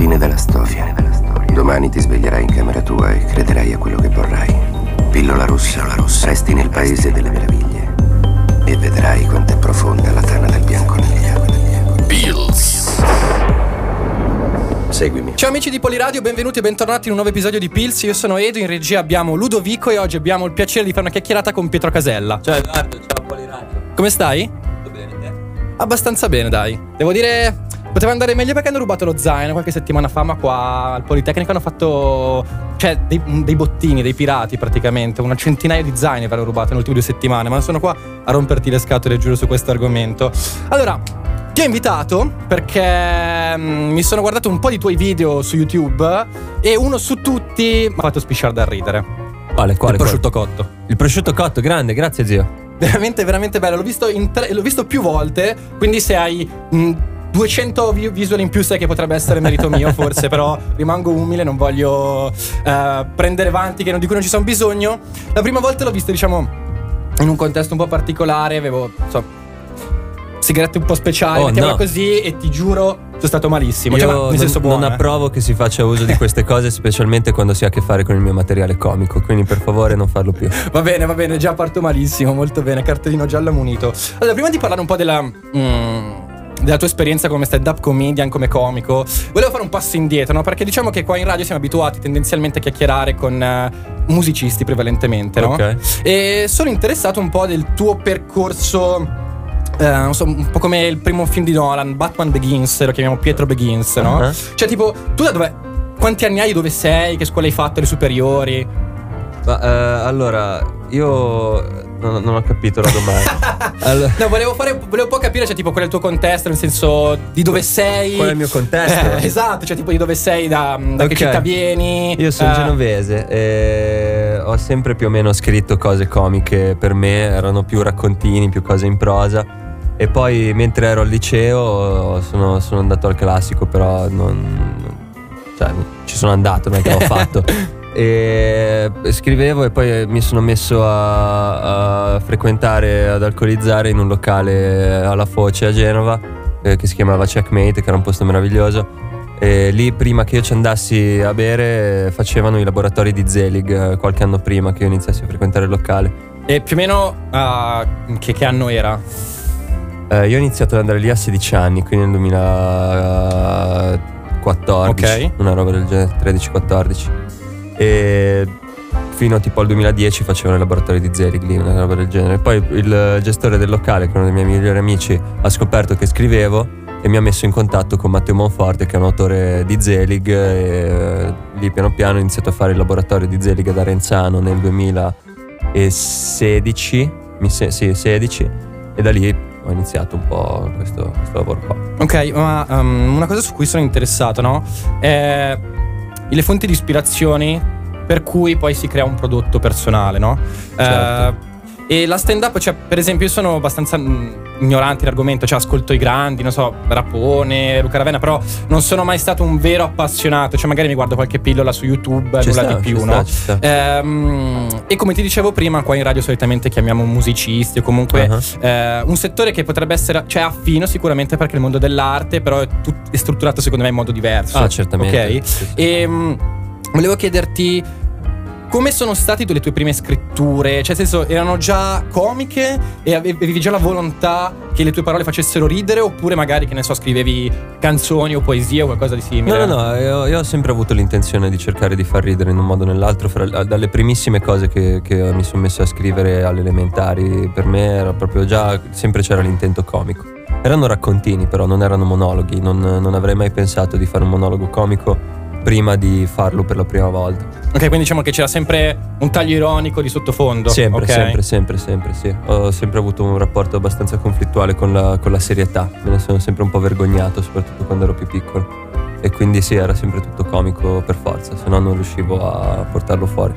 Fine della storia. Domani ti sveglierai in camera tua e crederai a quello che vorrai. Pillola rossa, la rossa. Resti nel paese delle meraviglie. E vedrai quanto è profonda la tana del bianconiglio. Pills. Seguimi. Ciao amici di Poliradio, benvenuti e bentornati in un nuovo episodio di Pills. Io sono Edo, in regia abbiamo Ludovico e oggi abbiamo il piacere di fare una chiacchierata con Pietro Casella. Ciao Edoardo, ciao Poliradio. Come stai? Tutto bene te? Abbastanza bene, dai. Devo dire, poteva andare meglio perché hanno rubato lo zaino qualche settimana fa, ma qua al Politecnico hanno fatto. cioè, dei, dei bottini, dei pirati praticamente. Una centinaia di zaini avevano rubato nelle ultime due settimane, ma sono qua a romperti le scatole, giuro, su questo argomento. Allora. Ti ho invitato perché mm, mi sono guardato un po' di tuoi video su YouTube e uno su tutti mi ha fatto spisciare da ridere. Quale, quale? il prosciutto cotto. Il prosciutto cotto, grande, grazie zio. Veramente, veramente bello. L'ho visto, tre- l'ho visto più volte. Quindi, se hai mh, 200 vi- visual in più, sai che potrebbe essere merito mio, forse. però rimango umile, non voglio eh, prendere vanti che non- di cui non ci sono bisogno. La prima volta l'ho visto, diciamo, in un contesto un po' particolare. Avevo, so, sigarette un po' speciali, Oh, no. così, e ti giuro, sono stato malissimo. Io Cioè, ma nel non, senso buono. non eh. approvo che si faccia uso di queste cose, specialmente quando si ha a che fare con il mio materiale comico. Quindi per favore non farlo più. Va bene, va bene, già parto malissimo, molto bene, cartellino giallo munito. Allora, prima di parlare un po' della, mm, della tua esperienza come stand-up comedian, come comico, volevo fare un passo indietro, no? Perché diciamo che qua in radio siamo abituati tendenzialmente a chiacchierare con eh, musicisti prevalentemente, no? Ok. E sono interessato un po' del tuo percorso. non so, un po' come il primo film di Nolan, Batman Begins, lo chiamiamo Pietro Begins, no? Uh-huh. Cioè, tipo, tu da dove. Quanti anni hai? Dove sei? Che scuola hai fatto? Le superiori? Ma eh, allora, io non, non ho capito la domanda. Allora, No, volevo fare. Volevo un po' capire, cioè, tipo, qual è il tuo contesto, nel senso di dove sei. Qual è il mio contesto? Eh, esatto, cioè, tipo, di dove sei, da, da che Ok. città vieni. Io sono eh, genovese e ho sempre più o meno scritto cose comiche per me, erano più raccontini, più cose in prosa. E poi mentre ero al liceo sono, sono andato al classico, però non, non- cioè, ci sono andato, non è che l'ho fatto. E scrivevo e poi mi sono messo a, a frequentare, ad alcolizzare in un locale alla Foce a Genova eh, che si chiamava Checkmate, che era un posto meraviglioso. E lì prima che io ci andassi a bere facevano i laboratori di Zelig eh, qualche anno prima che io iniziassi a frequentare il locale. E più o meno. ah, che, che anno era? Eh, io ho iniziato ad andare lì a 16 anni, quindi nel 2014, Ok. una roba del genere, 13-14. E fino tipo al 2010 facevano i laboratori di Zelig lì, una roba del genere. Poi il gestore del locale, che è uno dei miei migliori amici, ha scoperto che scrivevo e mi ha messo in contatto con Matteo Monforte, che è un autore di Zelig. E lì piano piano ho iniziato a fare il laboratorio di Zelig ad Arenzano nel 2016, mi se- sì, 16, e da lì ho iniziato un po' questo, questo lavoro qua. Ok, ma um, una cosa su cui sono interessato, no? È le fonti di ispirazioni per cui poi si crea un prodotto personale, no? Certo. Eh, e la stand up, cioè, per esempio, io sono abbastanza mm, ignorante l'argomento, cioè ascolto i grandi, non so, Rapone, Luca Ravenna, però non sono mai stato un vero appassionato, cioè magari mi guardo qualche pillola su YouTube, Ci nulla sta, di più, no? sta. Ehm, e come ti dicevo prima, qua in radio solitamente chiamiamo musicisti o comunque Uh-huh. eh, un settore che potrebbe essere, cioè affino sicuramente perché il mondo dell'arte, però è, tut- è strutturato secondo me in modo diverso. Ah, certamente. Ok? Sì, sì. E mm, volevo chiederti come sono state le tue prime scritture? Cioè, nel senso, erano già comiche e ave- avevi già la volontà che le tue parole facessero ridere? Oppure magari, che ne so, scrivevi canzoni o poesie o qualcosa di simile? No, no, no, io, io ho sempre avuto l'intenzione di cercare di far ridere in un modo o nell'altro, fra- dalle primissime cose che, che mi sono messo a scrivere alle elementari, per me era proprio già, sempre c'era l'intento comico. Erano raccontini però, non erano monologhi, non, non avrei mai pensato di fare un monologo comico prima di farlo per la prima volta. Ok, quindi diciamo che c'era sempre un taglio ironico di sottofondo. Sempre, ok? sempre, sempre, sempre, sì. Ho sempre avuto un rapporto abbastanza conflittuale con la, con la serietà, me ne sono sempre un po' vergognato, soprattutto quando ero più piccolo. E quindi sì, era sempre tutto comico per forza, se no non riuscivo a portarlo fuori.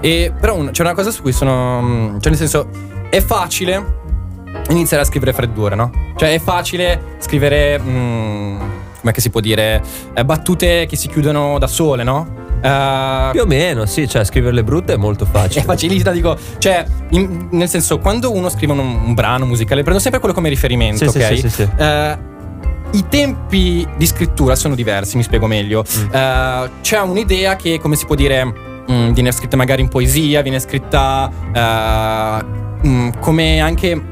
E però un- c'è una cosa su cui sono. mm, Cioè, nel senso, è facile iniziare a scrivere freddure, no? Cioè, è facile scrivere. mm, come si può dire? eh, battute che si chiudono da sole, no? Eh, Più o meno, sì, cioè scriverle brutte è molto è facile. facilità, dico. Cioè, in- nel senso, quando uno scrive un, un brano musicale, prendo sempre quello come riferimento, Sì, ok? sì, sì, sì. Eh, i tempi di scrittura sono diversi, mi spiego meglio. Mm. Eh, c'è un'idea che, come si può dire, mm, viene scritta magari in poesia, viene scritta eh, mm, come anche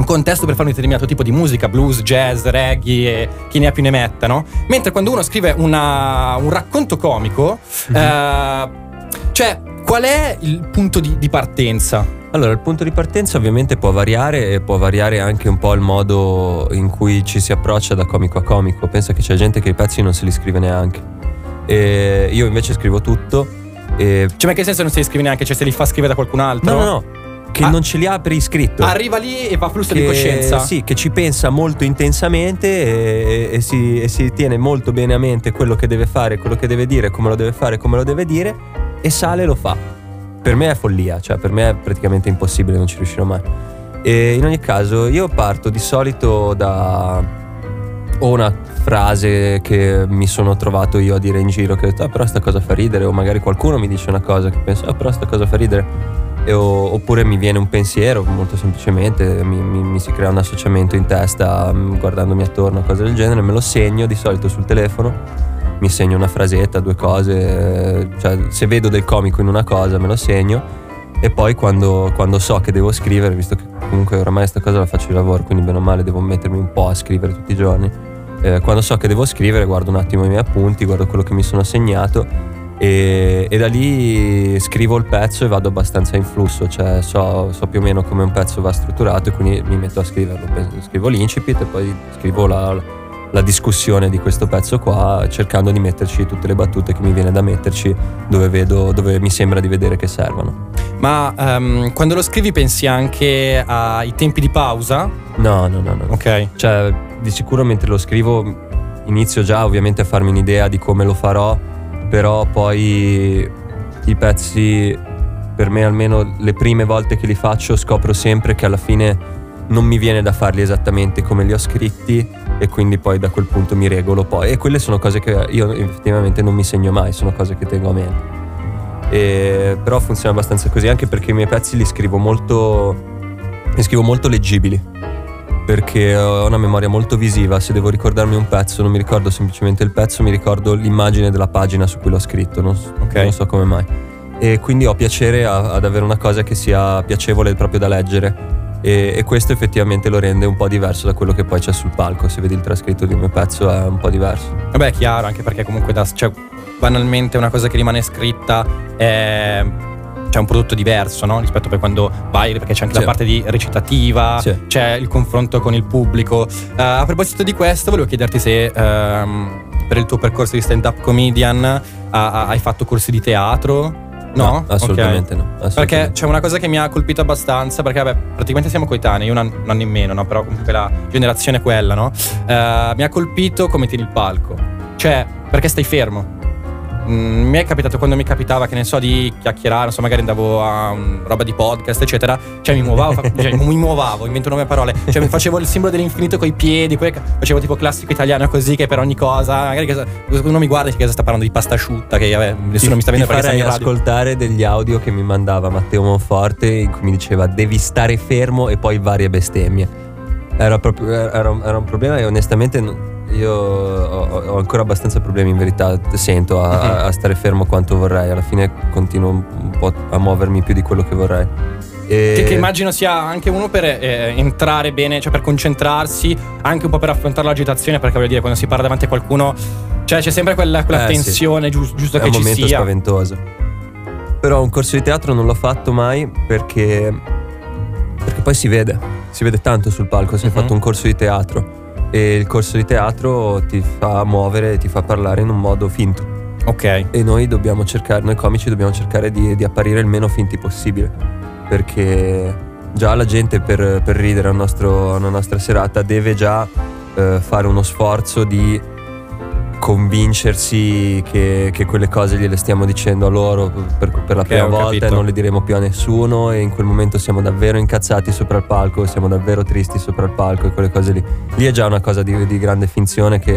un contesto per fare un determinato tipo di musica, blues, jazz, reggae e chi ne ha più ne metta, no? Mentre quando uno scrive una- un racconto comico, eh, cioè, qual è il punto di, di partenza? Allora, il punto di partenza ovviamente può variare e può variare anche un po' il modo in cui ci si approccia da comico a comico. Pensa che c'è gente che i pezzi non se li scrive neanche. E io invece scrivo tutto. E... Cioè, ma che senso non se li scrive neanche? Cioè, se li fa scrivere da qualcun altro? No, no, no, che Ah. non ce li ha per iscritto. Arriva lì e va a flusso di Che- coscienza. Sì, che ci pensa molto intensamente e, e si, e si tiene molto bene a mente quello che deve fare, quello che deve dire, come lo deve fare, come lo deve dire e sale e lo fa. Per me è follia, cioè per me è praticamente impossibile, non ci riuscirò mai. E in ogni caso io parto di solito da o una frase che mi sono trovato io a dire in giro che ho detto ah però sta cosa fa ridere o magari qualcuno mi dice una cosa che penso ah però sta cosa fa ridere o- oppure mi viene un pensiero molto semplicemente mi, mi- mi si crea un associamento in testa mm, guardandomi attorno cose del genere me lo segno di solito sul telefono mi segno una frasetta due cose cioè se vedo del comico in una cosa me lo segno. E poi quando, quando so che devo scrivere, visto che comunque oramai sta cosa la faccio di lavoro, quindi bene o male devo mettermi un po' a scrivere tutti i giorni, eh, quando so che devo scrivere guardo un attimo i miei appunti, guardo quello che mi sono segnato e, e da lì scrivo il pezzo e vado abbastanza in flusso, cioè so, so più o meno come un pezzo va strutturato e quindi mi metto a scriverlo. Scrivo l'incipit e poi scrivo la, la discussione di questo pezzo qua cercando di metterci tutte le battute che mi viene da metterci dove, vedo, dove mi sembra di vedere che servono. Ma ehm, quando lo scrivi pensi anche ai tempi di pausa? No, no, no, no. Ok. Cioè, di sicuro mentre lo scrivo inizio già ovviamente a farmi un'idea di come lo farò, però poi i pezzi, per me almeno le prime volte che li faccio, scopro sempre che alla fine non mi viene da farli esattamente come li ho scritti e quindi poi da quel punto mi regolo poi. E quelle sono cose che io effettivamente non mi segno mai, sono cose che tengo a mente. E- però funziona abbastanza così anche perché i miei pezzi li scrivo molto, li scrivo molto leggibili perché ho una memoria molto visiva, se devo ricordarmi un pezzo non mi ricordo semplicemente il pezzo, mi ricordo l'immagine della pagina su cui l'ho scritto, non, so- Ok. non so come mai. E quindi ho piacere a- ad avere una cosa che sia piacevole proprio da leggere e, e questo effettivamente lo rende un po' diverso da quello che poi c'è sul palco, se vedi il trascritto di un mio pezzo è un po' diverso. Vabbè, è chiaro, anche perché comunque da, cioè, banalmente una cosa che rimane scritta è c'è un prodotto diverso, no? Rispetto a quando vai, perché c'è anche Sì. la parte di recitativa, Sì. c'è il confronto con il pubblico. Eh, a proposito di questo, volevo chiederti se ehm, per il tuo percorso di stand-up comedian ah, hai fatto corsi di teatro? No? assolutamente Ok. no. Perché assolutamente. c'è una cosa che mi ha colpito abbastanza, perché vabbè, praticamente siamo coetanei, io un anno, un anno in meno, no? Però comunque la generazione è quella, no? Eh, mi ha colpito come tieni il palco. Cioè, perché stai fermo? Mm, mi è capitato quando mi capitava, che ne so, di chiacchierare, non so, magari andavo a un- roba di podcast, eccetera. Cioè, mi muovavo, cioè, mi muovavo, invento nuove parole. Cioè, mi facevo il simbolo dell'infinito coi piedi, poi facevo tipo classico italiano così, che per ogni cosa. Magari che uno mi guarda e che sta parlando di pasta asciutta, che vabbè, nessuno Ti- mi sta vedendo perché radio. ascoltare degli audio che mi mandava Matteo Monforte in cui mi diceva devi stare fermo e poi varie bestemmie. Era proprio era un, era un problema e onestamente non- io ho, ho ancora abbastanza problemi in verità, sento a, a- a stare fermo quanto vorrei, alla fine continuo un un po' a muovermi più di quello che vorrei. E- Che, che immagino sia anche uno per eh, entrare bene, cioè per concentrarsi, anche un po' per affrontare l'agitazione, perché voglio dire, quando si parla davanti a qualcuno, cioè c'è sempre quella, quella Eh, sì. tensione gius- giusto è che un ci momento sia. spaventoso. Però un corso di teatro non l'ho fatto mai perché, perché poi si vede, si vede tanto sul palco se hai Mhm. fatto un corso di teatro e il corso di teatro ti fa muovere, ti fa parlare in un modo finto Ok. e noi dobbiamo cercare, noi comici dobbiamo cercare di, di apparire il meno finti possibile perché già la gente per, per ridere a, nostro- a una nostra serata deve già eh, fare uno sforzo di convincersi che, che quelle cose gliele stiamo dicendo a loro per, per la Ok, prima volta capito. e non le diremo più a nessuno e in quel momento siamo davvero incazzati sopra il palco, siamo davvero tristi sopra il palco e quelle cose lì. Lì è già una cosa di, di grande finzione che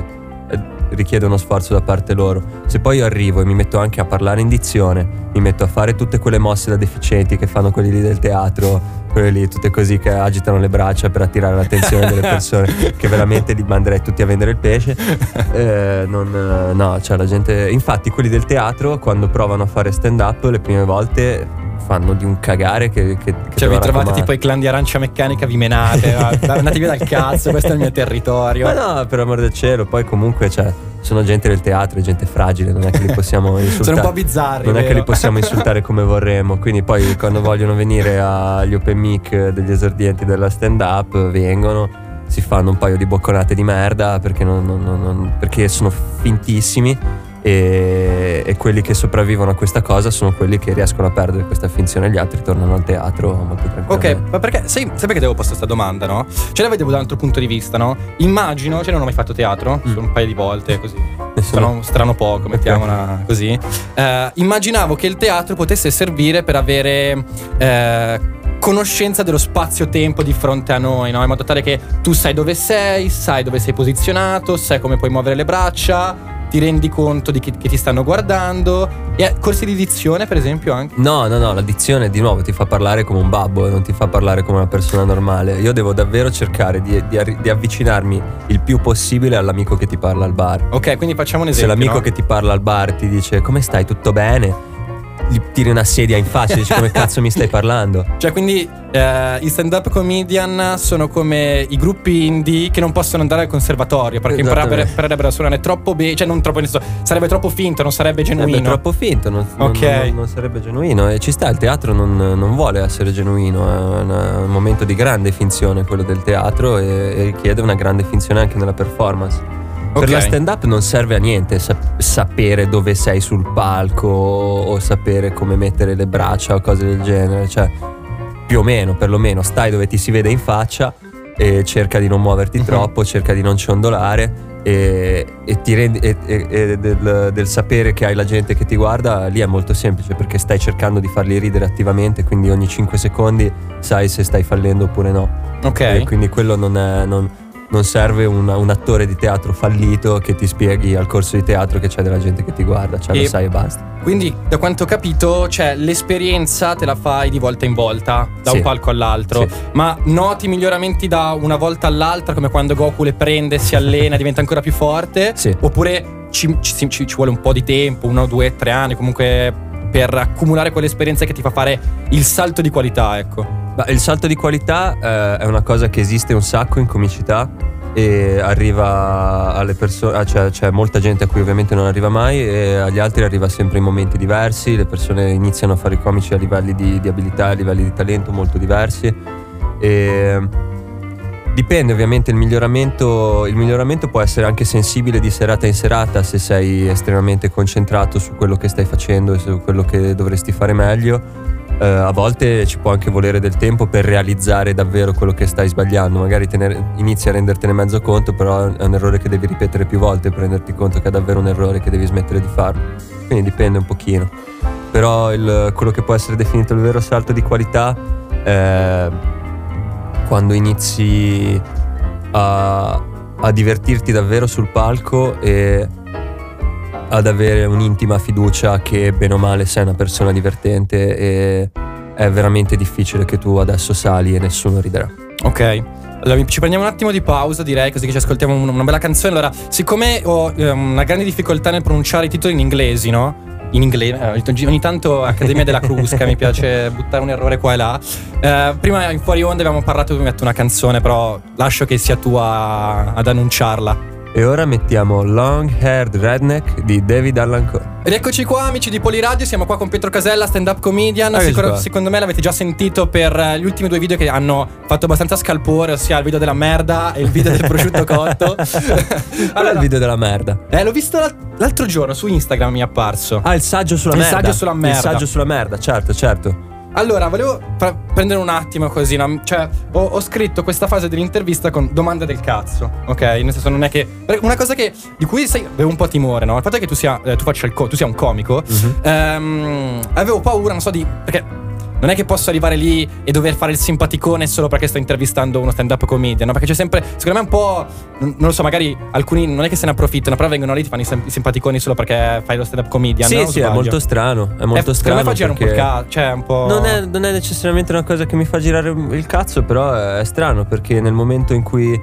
eh, richiede uno sforzo da parte loro. Se poi io arrivo e mi metto anche a parlare in dizione, mi metto a fare tutte quelle mosse da deficienti che fanno quelli lì del teatro, quelli lì tutte così che agitano le braccia per attirare l'attenzione delle persone, che veramente li manderei tutti a vendere il pesce. Eh, non, no, cioè la gente. Infatti, quelli del teatro, quando provano a fare stand up, le prime volte fanno di un cagare che, che, che Cioè, vi trovate tipo i clan di arancia meccanica, vi menate, andate via dal cazzo, questo è il mio territorio. Ma no, per amor del cielo, poi comunque cioè, sono gente del teatro, è gente fragile, non è che li possiamo insultare. Sono un po' bizzarri. Non è che vero? li possiamo insultare come vorremmo, quindi poi quando vogliono venire agli open mic degli esordienti della stand up vengono, si fanno un paio di bocconate di merda perché, non- non- non- perché sono fintissimi e, e quelli che sopravvivono a questa cosa sono quelli che riescono a perdere questa finzione, gli altri tornano al teatro molto Ok, tranquillamente. ma perché sai, sai perché devo posto questa domanda, no? Ce la vedevo da un altro punto di vista, no? Immagino, cioè non ho mai fatto teatro, Mm. un paio di volte così. Strano, strano poco, mettiamola così. Eh, immaginavo che il teatro potesse servire per avere eh, conoscenza dello spazio-tempo di fronte a noi, no? In modo tale che tu sai dove sei, sai dove sei posizionato, sai come puoi muovere le braccia, ti rendi conto di chi, che ti stanno guardando. E eh, corsi di dizione, per esempio, anche. No, no, no, l'addizione di nuovo ti fa parlare come un babbo, non ti fa parlare come una persona normale. Io devo davvero cercare di, di di avvicinarmi il più possibile all'amico che ti parla al bar. Ok, quindi facciamo un Se esempio. l'amico no? che ti parla al bar ti dice come stai, tutto bene? Gli tiri una sedia in faccia e dici come cazzo mi stai parlando? Cioè, quindi eh, i stand-up comedian sono come i gruppi indie che non possono andare al conservatorio perché imparerebbero a suonare troppo bene, cioè non troppo sarebbe troppo finto, non sarebbe genuino. Sarebbe troppo finto, non, non- Ok. non- non sarebbe genuino. E ci sta, il teatro non, non vuole essere genuino, è un, un momento di grande finzione quello del teatro e, e richiede una grande finzione anche nella performance. Per Ok. la stand up non serve a niente sap- sapere dove sei sul palco o sapere come mettere le braccia o cose del genere, cioè più o meno, perlomeno stai dove ti si vede in faccia e cerca di non muoverti Mhm. troppo, cerca di non ciondolare e, e ti rendi e- e- del, del sapere che hai la gente che ti guarda lì è molto semplice perché stai cercando di farli ridere attivamente, quindi ogni 5 secondi sai se stai fallendo oppure no. Ok. Quindi quello non, è- non- non serve un, un attore di teatro fallito che ti spieghi al corso di teatro che c'è della gente che ti guarda, cioè E- lo sai e basta. Quindi, da quanto ho capito, cioè, l'esperienza te la fai di volta in volta, da Sì. un palco all'altro. Sì. Ma noti miglioramenti da una volta all'altra, come quando Goku le prende, si allena, diventa ancora più forte? Sì. Oppure ci, ci- ci- ci vuole un po' di tempo, uno, due, tre anni, comunque per accumulare quell'esperienza che ti fa fare il salto di qualità, ecco. Ma il salto di qualità eh, è una cosa che esiste un sacco in comicità e arriva alle persone, cioè c'è molta gente a cui ovviamente non arriva mai e agli altri arriva sempre in momenti diversi, le persone iniziano a fare i comici a livelli di, di abilità, a livelli di talento molto diversi. E dipende ovviamente il miglioramento, il miglioramento può essere anche sensibile di serata in serata se sei estremamente concentrato su quello che stai facendo e su quello che dovresti fare meglio eh, a volte ci può anche volere del tempo per realizzare davvero quello che stai sbagliando. Magari te ne- inizi a rendertene mezzo conto, però è un errore che devi ripetere più volte per renderti conto che è davvero un errore che devi smettere di farlo. Quindi dipende un pochino. Però il- quello che può essere definito il vero salto di qualità è quando inizi a, a divertirti davvero sul palco e ad avere un'intima fiducia che bene o male sei una persona divertente e è veramente difficile che tu adesso sali e nessuno riderà. Ok. Allora, ci prendiamo un attimo di pausa, direi, così che ci ascoltiamo un- una bella canzone. Allora, siccome ho ehm, una grande difficoltà nel pronunciare i titoli in inglesi, no? In inglese, eh, ogni- tanto Accademia della Crusca mi piace buttare un errore qua e là. Eh, prima in fuori onda abbiamo parlato, mi metto una canzone, però lascio che sia tu ad annunciarla. E ora mettiamo Long Haired Redneck di David Allan Coe. Ed eccoci qua, amici di Poliradio. Siamo qua con Pietro Casella, stand up comedian. Qua. secondo me l'avete già sentito per eh, gli ultimi due video che hanno fatto abbastanza scalpore, ossia il video della merda e il video del prosciutto cotto. Qual è il video della merda? Eh, l'ho visto l'al- l'altro giorno su Instagram, mi è apparso. Ah, il saggio sulla Il merda. saggio sulla merda. Il saggio sulla merda, certo, certo. Allora, volevo fa- prendere un attimo così, no? Cioè, ho, ho scritto questa fase dell'intervista con domande del cazzo, ok? Nel senso, non è che. Una cosa che. di cui sai, avevo un po' timore, no? Il fatto è che tu sia, eh, tu faccia il co- tu sia un comico. Mhm. ehm, avevo paura, non so di. perché. Non è che posso arrivare lì e dover fare il simpaticone solo perché sto intervistando uno stand-up comedian, no? Perché c'è sempre, secondo me un po', non lo so, magari alcuni non è che se ne approfittano, però vengono lì e ti fanno i, sem- i simpaticoni solo perché fai lo stand-up comedian. Sì, no? Sì, è molto strano. È molto Eh, strano. Secondo me fa girare un po' il cazzo, cioè un po'... Non è, non è necessariamente una cosa che mi fa girare il cazzo, però è strano perché nel momento in cui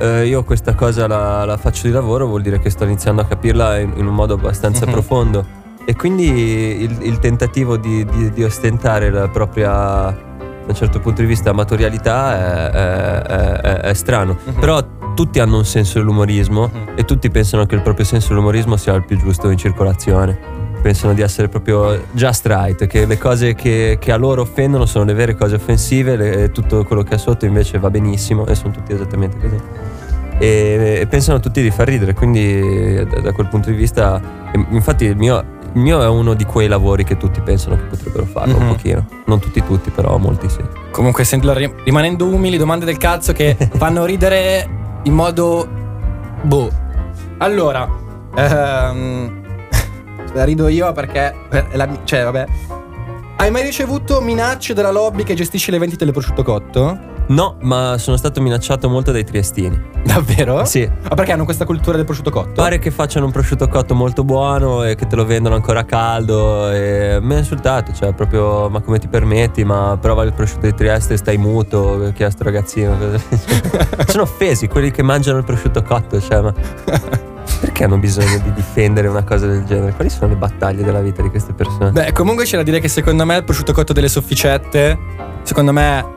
eh, io questa cosa la, la faccio di lavoro vuol dire che sto iniziando a capirla in, in un modo abbastanza Mhm. profondo. E quindi il, il tentativo di, di- di ostentare la propria, da un certo punto di vista, amatorialità è, è- è- è- strano. Mhm. Però tutti hanno un senso dell'umorismo Mhm. e tutti pensano che il proprio senso dell'umorismo sia il più giusto in circolazione pensano di essere proprio just right, che le cose che, che a loro offendono sono le vere cose offensive, le- e tutto quello che è sotto invece va benissimo e sono tutti esattamente così. E, pensano tutti di far ridere, quindi da, quel punto di vista, infatti il mio, il mio è uno di quei lavori che tutti pensano che potrebbero farlo Mhm. un pochino, non tutti tutti però molti sì. Comunque, rimanendo umili, domande del cazzo che fanno ridere in modo. Boh. Allora, ehm, rido io perché. per- la cioè, vabbè. Hai mai ricevuto minacce dalla lobby che gestisce le vendite del prosciutto cotto? No, ma sono stato minacciato molto dai triestini. Davvero? Sì, Ma perché hanno questa cultura del prosciutto cotto? Pare che facciano un prosciutto cotto molto buono e che te lo vendono ancora caldo e mi ha insultato, cioè proprio ma come ti permetti, ma prova il prosciutto di Trieste, stai muto, chi è sto ragazzino? Sono offesi quelli che mangiano il prosciutto cotto, cioè ma perché hanno bisogno di difendere una cosa del genere? Quali sono le battaglie della vita di queste persone? Beh, comunque c'è da dire che secondo me il prosciutto cotto delle sofficette. Secondo me.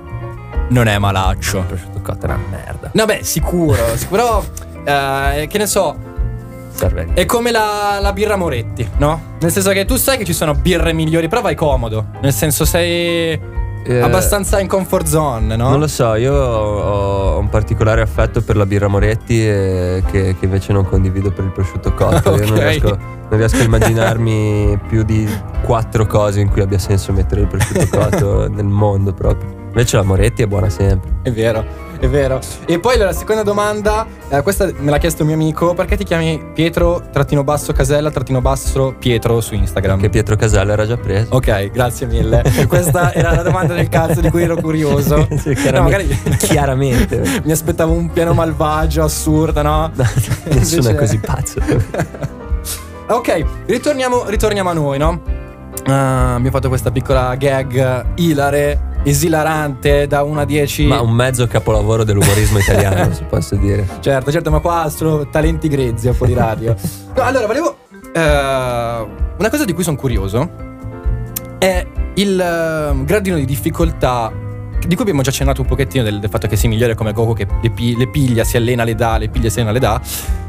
Non è malaccio. il prosciutto cotto è una merda. No, beh, sicuro. sicuro però. eh, che ne so. Serve È come la, la birra Moretti, no? Nel senso che tu sai che ci sono birre migliori, però vai comodo. Nel senso sei Eh, abbastanza in comfort zone, no? Non lo so, io ho un particolare affetto per la birra Moretti e che, che invece non condivido per il prosciutto cotto. Io non riesco, non riesco a immaginarmi più di quattro cose in cui abbia senso mettere il prosciutto cotto nel mondo proprio. Invece la Moretti è buona sempre. È vero, è vero. E poi la seconda domanda, eh, questa me l'ha chiesto un mio amico, perché ti chiami Pietro trattino basso Casella trattino basso Pietro su Instagram? Che Pietro Casella era già preso. Ok, grazie mille. Questa era la domanda del cazzo di cui ero curioso. Sì, No, chiaramente. magari chiaramente. mi aspettavo un piano malvagio, assurdo, no? Nessuno Invece- è così pazzo. Ok, ritorniamo, ritorniamo a noi, no? Ah, abbiamo fatto questa piccola gag ilare, esilarante da 1 a 10. Ma un mezzo capolavoro dell'umorismo italiano, se posso dire. Certo, certo, ma qua sono talenti grezzi po' di radio. No, allora, volevo. eh, una cosa di cui sono curioso è il eh, gradino di difficoltà. Di cui abbiamo già accennato un pochettino del, del fatto che si migliora come Goku che le, pi- le piglia, si allena, le dà, le piglia, si allena, le dà.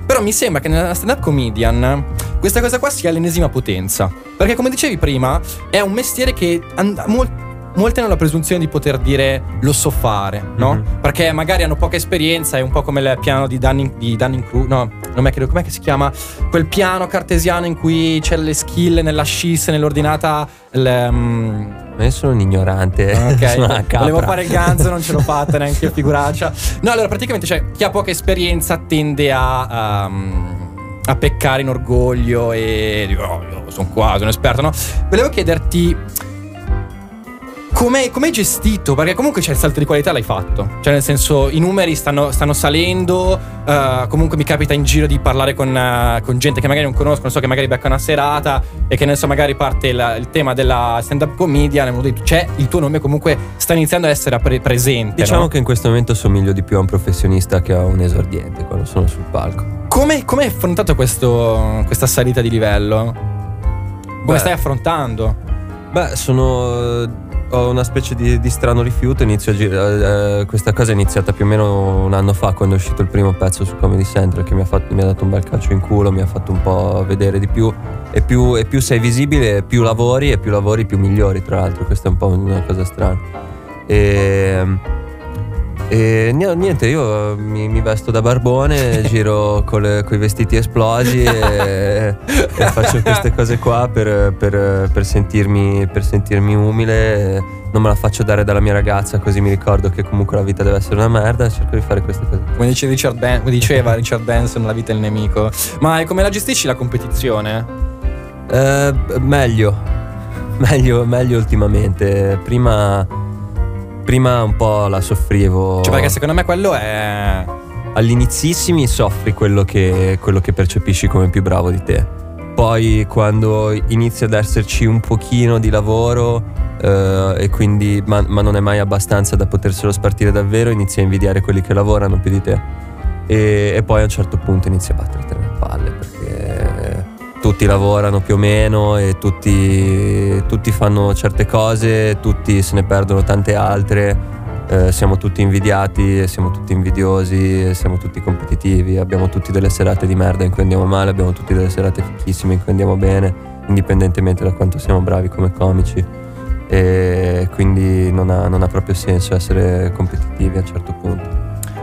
Però mi sembra che nella stand-up comedian questa cosa qua sia all'ennesima potenza. Perché come dicevi prima, è un mestiere che and- mol- molti hanno la presunzione di poter dire lo so fare, no? Mhm. Perché magari hanno poca esperienza, è un po' come il piano di Dunning, di Dunning Kruger, no, non è che com'è che si chiama? Quel piano cartesiano in cui c'è le skill nella scis, nell'ordinata. il, mm, Ma io sono un ignorante. Ok, sono una capra. volevo fare il ganzo, non ce l'ho fatta neanche figuraccia. No, allora praticamente cioè, chi ha poca esperienza tende a, um, a peccare in orgoglio e oh, sono qua, sono esperto, no? Volevo chiederti come hai gestito? Perché comunque c'è il salto di qualità, l'hai fatto. Cioè, nel senso, i numeri stanno, stanno salendo. eh, comunque mi capita in giro di parlare con, eh, con gente che magari non conosco, non so, che magari becca una serata e che ne so, magari parte il, il tema della stand-up comedian. dei- C'è il tuo nome, comunque sta iniziando a essere pre- presente. Diciamo no? che in questo momento somiglio di più a un professionista che a un esordiente quando sono sul palco. Come, come hai affrontato questo- questa salita di livello? Come Beh. stai affrontando? Beh, sono. Ho una specie di, di strano rifiuto. Girare. eh, questa cosa è iniziata più o meno un anno fa, quando è uscito il primo pezzo su Comedy Central, che mi ha, fatto- mi ha dato un bel calcio in culo, mi ha fatto un po' vedere di più. E più, e più sei visibile, più lavori, e più lavori, più migliori, tra l'altro. Questa è un po' una cosa strana. E. E ni- niente, io mi, mi vesto da barbone, giro con i vestiti esplosi e, e faccio queste cose qua per, per- per sentirmi, per sentirmi umile. Non me la faccio dare dalla mia ragazza, così mi ricordo che comunque la vita deve essere una merda. Cerco di fare queste cose. Come, dice Richard Ben- come diceva Richard Benson, la vita è il nemico. Ma come la gestisci la competizione? Eh, meglio. meglio, meglio ultimamente. Prima, prima un po' la soffrivo. Cioè, perché secondo me quello è. All'inizissimi soffri quello che, quello che percepisci come più bravo di te. Poi quando inizia ad esserci un pochino di lavoro eh, e quindi ma, ma non è mai abbastanza da poterselo spartire davvero, inizi a invidiare quelli che lavorano più di te. E, e poi a un certo punto inizi a perché tutti lavorano più o meno e tutti, tutti fanno certe cose, tutti se ne perdono tante altre. Eh, siamo tutti invidiati, siamo tutti invidiosi, siamo tutti competitivi, abbiamo tutti delle serate di merda in cui andiamo male, abbiamo tutti delle serate fichissime in cui andiamo bene, indipendentemente da quanto siamo bravi come comici. E quindi non ha, non ha proprio senso essere competitivi a un certo punto.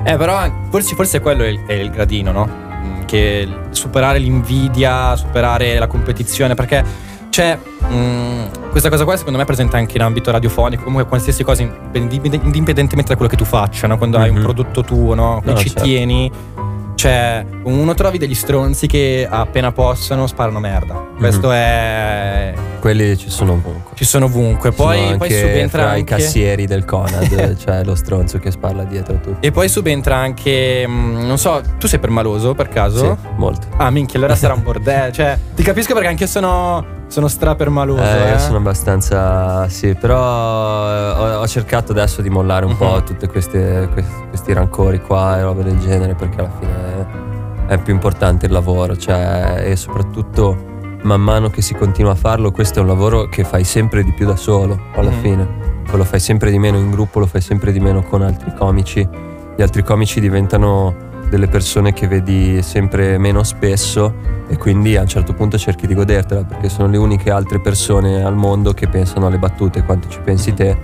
Eh, però forse, forse quello è il, è il gradino, no? Che superare l'invidia, superare la competizione, perché c'è mm, questa cosa qua secondo me è presente anche in ambito radiofonico, comunque qualsiasi cosa, indipend- indipendentemente da quello che tu faccia, no? Quando hai un Mhm. prodotto tuo, no? Che No, ci certo. tieni, cioè uno trovi degli stronzi che appena possono sparano merda. Questo è... Quelli ci sono ovunque. ci sono ovunque. Sono Poi, poi anche subentra fra i anche... cassieri del Conad, cioè lo stronzo che spalla dietro a tutti. E poi subentra anche, mm, non so, tu sei permaloso per caso? Sì, molto. Ah, minchia, allora sarà un bordello. Cioè, ti capisco perché anche io sono, sono strapermaloso. Eh, Eh, io sono abbastanza. Sì, però eh, ho, ho cercato adesso di mollare un Mhm. po' tutti questi questi rancori qua e robe del genere perché alla fine è più importante il lavoro, cioè, e soprattutto man mano che si continua a farlo, questo è un lavoro che fai sempre di più da solo alla Mhm. fine. Lo fai sempre di meno in gruppo, lo fai sempre di meno con altri comici. Gli altri comici diventano delle persone che vedi sempre meno spesso e quindi a un certo punto cerchi di godertela perché sono le uniche altre persone al mondo che pensano alle battute quanto ci pensi te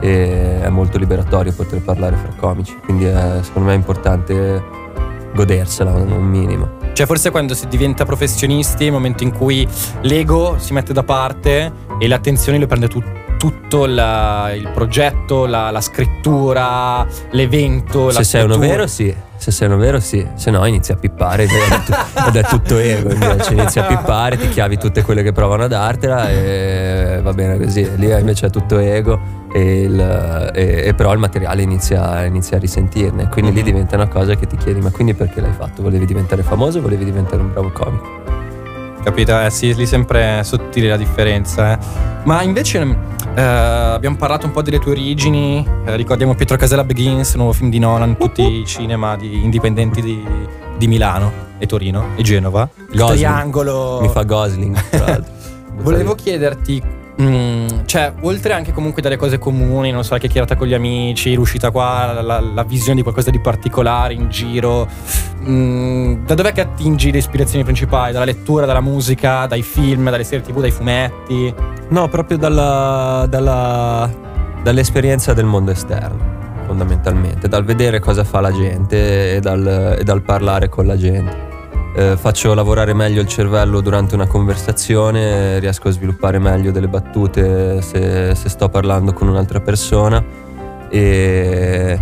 e è molto liberatorio poter parlare fra comici quindi è- secondo me è importante godersela un minimo Cioè, forse quando si diventa professionisti, il momento in cui l'ego si mette da parte e l'attenzione lo prende tu- tutto la- il progetto, la, la scrittura, l'evento. la se sei uno struttura. vero sì se sei uno vero sì. Se no inizi a pippare ed è, tutto ego invece. Inizi a pippare ti chiavi tutte quelle che provano a dartela e va bene così. Lì invece è tutto ego e, il- e- e però il materiale inizia, inizia a risentirne. Quindi lì Mhm. diventa una cosa che ti chiedi ma quindi perché l'hai fatto? Volevi diventare famoso? O volevi diventare un bravo comico Capito? Eh sì, lì sempre è sottile la differenza. eh. Ma invece eh, abbiamo parlato un po' delle tue origini. eh, ricordiamo Pietro Casella Begins, nuovo film di Nolan, tutti i cinema di- indipendenti di, di Milano e Torino e Genova. Il Gosling. triangolo. mi fa Gosling tra l'altro Volevo chiederti, mm, cioè, oltre anche comunque dalle cose comuni, non so, la chiacchierata con gli amici, l'uscita qua, la, la visione di qualcosa di particolare in giro, mm, da dov'è che attingi le ispirazioni principali? Dalla lettura, dalla musica, dai film, dalle serie tv, dai fumetti? No, proprio dalla- dalla- dall'esperienza del mondo esterno, fondamentalmente, dal vedere cosa fa la gente e dal, e dal parlare con la gente. Eh, faccio lavorare meglio il cervello durante una conversazione, riesco a sviluppare meglio delle battute se, se sto parlando con un'altra persona e-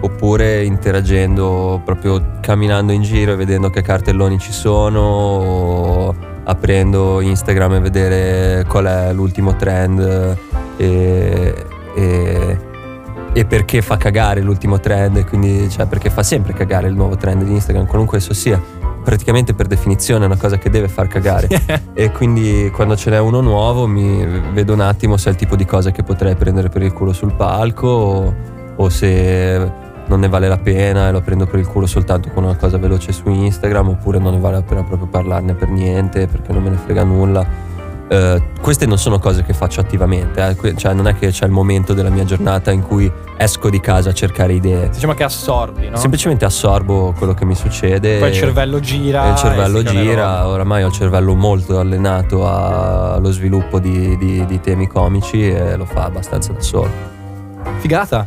oppure interagendo proprio camminando in giro e vedendo che cartelloni ci sono o aprendo Instagram e vedere qual è l'ultimo trend e, e- e perché fa cagare l'ultimo trend quindi cioè perché fa sempre cagare il nuovo trend di Instagram qualunque esso sia praticamente per definizione è una cosa che deve far cagare e quindi quando ce n'è uno nuovo mi vedo un attimo se è il tipo di cosa che potrei prendere per il culo sul palco o, o se non ne vale la pena e lo prendo per il culo soltanto con una cosa veloce su Instagram oppure non ne vale la pena proprio parlarne per niente perché non me ne frega nulla. Eh, queste non sono cose che faccio attivamente, eh, cioè non è che c'è il momento della mia giornata in cui esco di casa a cercare idee. Diciamo che assorbi, no? Semplicemente assorbo quello che mi succede. Poi il cervello gira. Il cervello gira, oramai ho il cervello molto allenato allo sviluppo di, di- di temi comici e lo fa abbastanza da solo. Figata.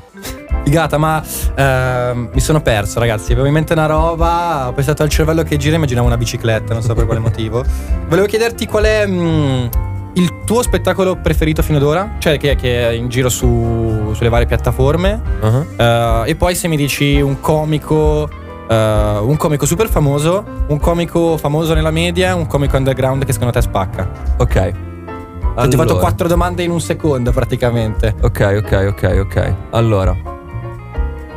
Figata, ma ehm, mi sono perso, ragazzi. Avevo in mente una roba. Ho pensato al cervello che gira, immaginavo una bicicletta, non so per quale motivo. Volevo chiederti qual è mm, il tuo spettacolo preferito fino ad ora? Cioè, che, che è in giro su- sulle varie piattaforme. Uh-huh. Eh, e poi se mi dici un comico. eh, un comico super famoso, un comico famoso nella media, un comico underground che secondo te spacca. Ok. Ho ti ho fatto Allora. quattro domande in un secondo praticamente. Ok, ok, ok, ok. Allora,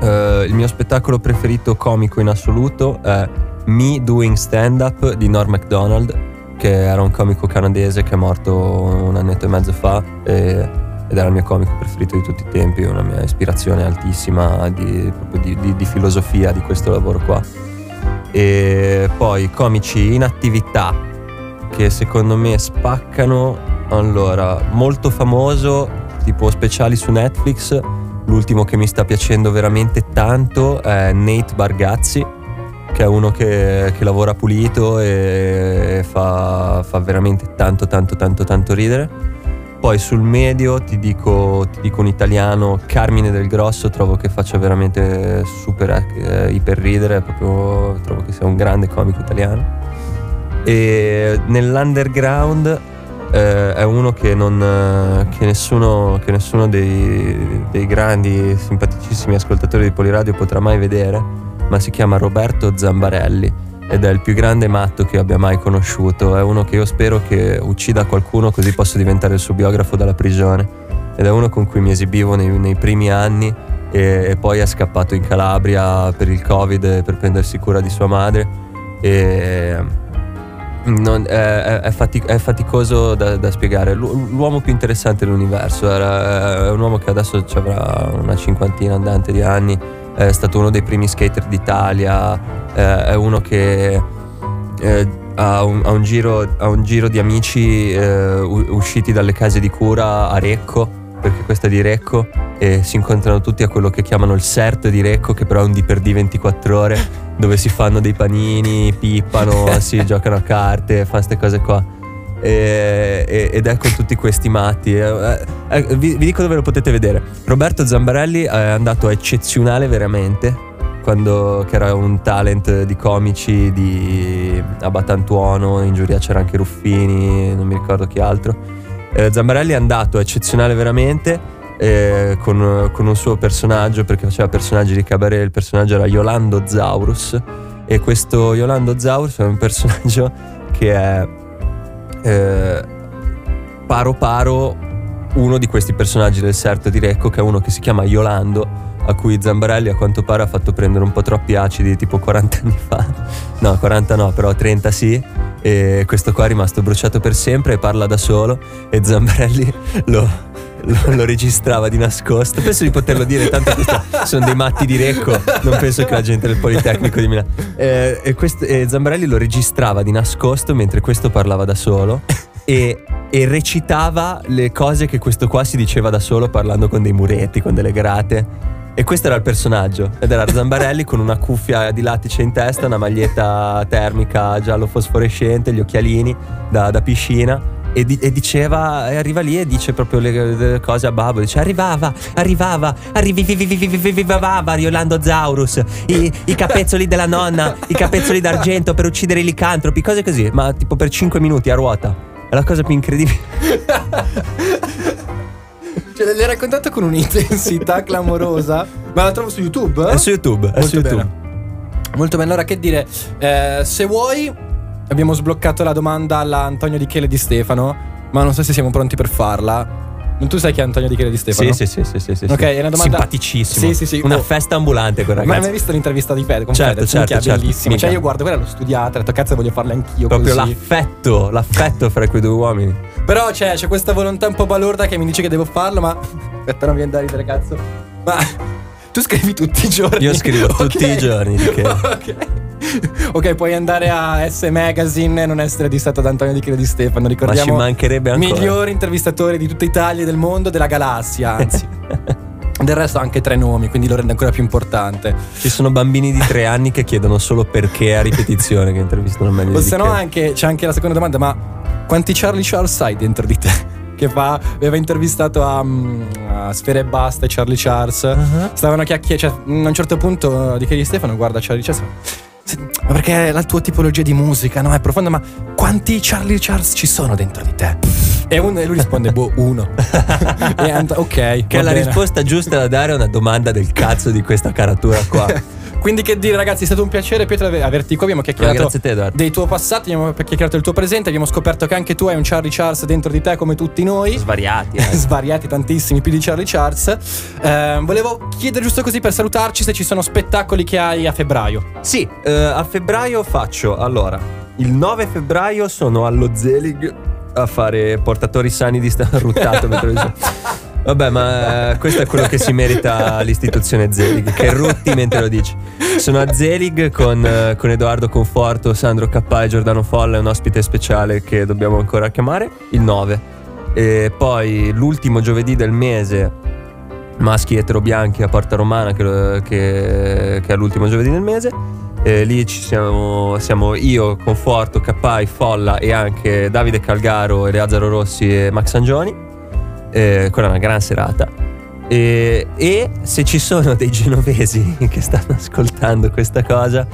eh, il mio spettacolo preferito comico in assoluto è Me Doing Stand Up di Norm MacDonald, che era un comico canadese che è morto un annetto e mezzo fa e- ed era il mio comico preferito di tutti i tempi, una mia ispirazione altissima di, proprio di- di- di filosofia di questo lavoro qua. E poi comici in attività che secondo me spaccano. Allora, molto famoso, tipo speciali su Netflix. L'ultimo che mi sta piacendo veramente tanto è Nate Bargazzi, che è uno che, che lavora pulito e fa, fa veramente tanto, tanto, tanto, tanto ridere. Poi sul medio ti dico, ti dico un italiano, Carmine del Grosso, trovo che faccia veramente super eh, iper ridere, proprio trovo che sia un grande comico italiano. E nell'underground eh, è uno che, non, eh, che nessuno, che nessuno dei, dei grandi, simpaticissimi ascoltatori di Poliradio potrà mai vedere, ma si chiama Roberto Zambarelli ed è il più grande matto che abbia mai conosciuto. È uno che io spero che uccida qualcuno così posso diventare il suo biografo dalla prigione. Ed è uno con cui mi esibivo nei, nei primi anni e, e poi è scappato in Calabria per il Covid per prendersi cura di sua madre. E non- è, è- è fati- è faticoso da, da spiegare. L'u- L'uomo più interessante dell'universo era, è un uomo che adesso ci avrà una cinquantina andante di anni. È stato uno dei primi skater d'Italia. eh, È uno che eh, ha, un, ha un giro, ha un giro di amici eh, usciti dalle case di cura a Recco, perché questa è di Recco, e si incontrano tutti a quello che chiamano il CERT di Recco, che però è un di per di 24 ore, dove si fanno dei panini, pippano, si giocano a carte, fanno queste cose qua. E- e- ed è con tutti questi matti. Eh, eh, vi, vi dico dove lo potete vedere. Roberto Zambarelli è andato eccezionale veramente. Quando che era un talent di comici di a Batantuono, in giuria c'era anche Ruffini, non mi ricordo chi altro. Eh, Zambarelli è andato a eccezionale veramente eh, con, con un suo personaggio perché faceva personaggi di cabaret. Il personaggio era Yolando Zaurus. E questo Yolando Zaurus è un personaggio che è eh, paro paro uno di questi personaggi del Serto di Recco che è uno che si chiama Yolando a cui Zambarelli a quanto pare ha fatto prendere un po' troppi acidi tipo 40 anni fa no 40 no però 30 sì e questo qua è rimasto bruciato per sempre e parla da solo. E Zambarelli lo, lo, lo registrava di nascosto. Penso di poterlo dire tanto sono dei matti di Recco. Non penso che la gente del Politecnico di Milano. Eh, e, questo- e Zambarelli lo registrava di nascosto mentre questo parlava da solo. E, e recitava le cose che questo qua si diceva da solo parlando con dei muretti, con delle grate. E questo era il personaggio. Ed era Zambarelli con una cuffia di lattice in testa, una maglietta termica giallo fosforescente, gli occhialini da, da piscina. E, di- e diceva, e arriva lì e dice proprio le, le cose a Babbo. Dice: Arrivava, arrivava, arrivava Yolando Zaurus, i, i capezzoli della nonna, i capezzoli d'argento per uccidere i licantropi, cose così, ma tipo per 5 minuti a ruota. È la cosa più incredibile. Cioè, l'hai raccontato con un'intensità clamorosa. Ma la trovo su YouTube? È su YouTube, è Molto su YouTube. bene. Molto bene. Allora, che dire? Eh, se vuoi, abbiamo sbloccato la domanda alla Antonio Di Chele di Stefano. Ma non so se siamo pronti per farla. Tu sai chi è Antonio Di Chele di Stefano? Sì, sì, sì, sì, sì. Ok, è una domanda- Simpaticissimo. Sì, sì, sì. Una Oh. festa ambulante quel Ma hai ragazzo. mai visto l'intervista di Fede? Con Certo, Fede? certo, certo. bellissimo. Cioè, io guardo, quella l'ho studiata. Ho detto, cazzo, voglio farla anch'io. Proprio così. l'affetto, l'affetto fra quei due uomini. Però c'è, c'è questa volontà un po' balorda che mi dice che devo farlo, ma. Aspetta, non viene da ridere, cazzo. Ma. Tu scrivi tutti i giorni. Io scrivo tutti Ok. i giorni, che? ok. Ok, puoi andare a S Magazine e non essere distratto da Antonio Di Chele di Stefano. Ricordiamo. ci mancherebbe ancora. Migliori intervistatori di tutta Italia e del mondo, della galassia, anzi. Del resto ha anche tre nomi, quindi lo rende ancora più importante. Ci sono bambini di tre anni che chiedono solo perché a ripetizione che intervistano meglio O se no che. anche, c'è anche la seconda domanda, ma quanti Charlie Charles sai dentro di te? Che fa, aveva intervistato a, mm, a Sfera e Basta e Charlie Charles. Uh-huh. Stavano chiacchierando, cioè, mm, a un certo punto di che di Stefano guarda Charlie Charles. e "Sì, Ma perché la tua tipologia di musica no, è profonda, ma quanti Charlie Charles ci sono dentro di te? E, uno- e lui risponde, boh, uno. e Ant- ok. Che la bene. risposta giusta da dare a una domanda del cazzo di questa caratura qua. Quindi che dire ragazzi, è stato un piacere Pietro ave- averti qui, abbiamo chiacchierato te, dei tuoi passati, abbiamo chiacchierato del tuo presente, abbiamo scoperto che anche tu hai un Charlie Charles dentro di te come tutti noi. Svariati. eh. Svariati tantissimi, più di Charlie Charles. Eh, volevo chiedere giusto così per salutarci se ci sono spettacoli che hai a febbraio. Sì, eh, a febbraio faccio allora. Il 9 febbraio sono allo Zelig a fare portatori sani di sta ruttato. Vabbè, ma eh, questo è quello che si merita l'istituzione Zelig, che rutti mentre lo dici. Sono a Zelig con, eh, con Edoardo Conforto, Sandro Cappà e Giordano Folla, un ospite speciale che dobbiamo ancora chiamare, il 9. E poi l'ultimo giovedì del mese maschi etero bianchi a Porta Romana che, che- che è l'ultimo giovedì del mese E lì ci siamo, siamo io, Conforto, Cappai, Folla e anche Davide Calgaro, Eleazaro Rossi e Max Angioni Eh, quella è una gran serata e, e se ci sono dei genovesi che stanno ascoltando questa cosa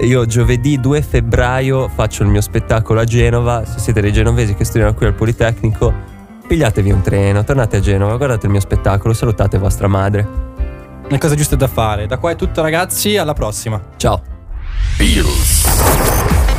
io giovedì 2 febbraio faccio il mio spettacolo a Genova se siete dei genovesi che studiano qui al Politecnico pigliatevi un treno, tornate a Genova, guardate il mio spettacolo, salutate vostra madre. Le cose giuste da fare. Da qua è tutto ragazzi, alla prossima. Ciao. Bills.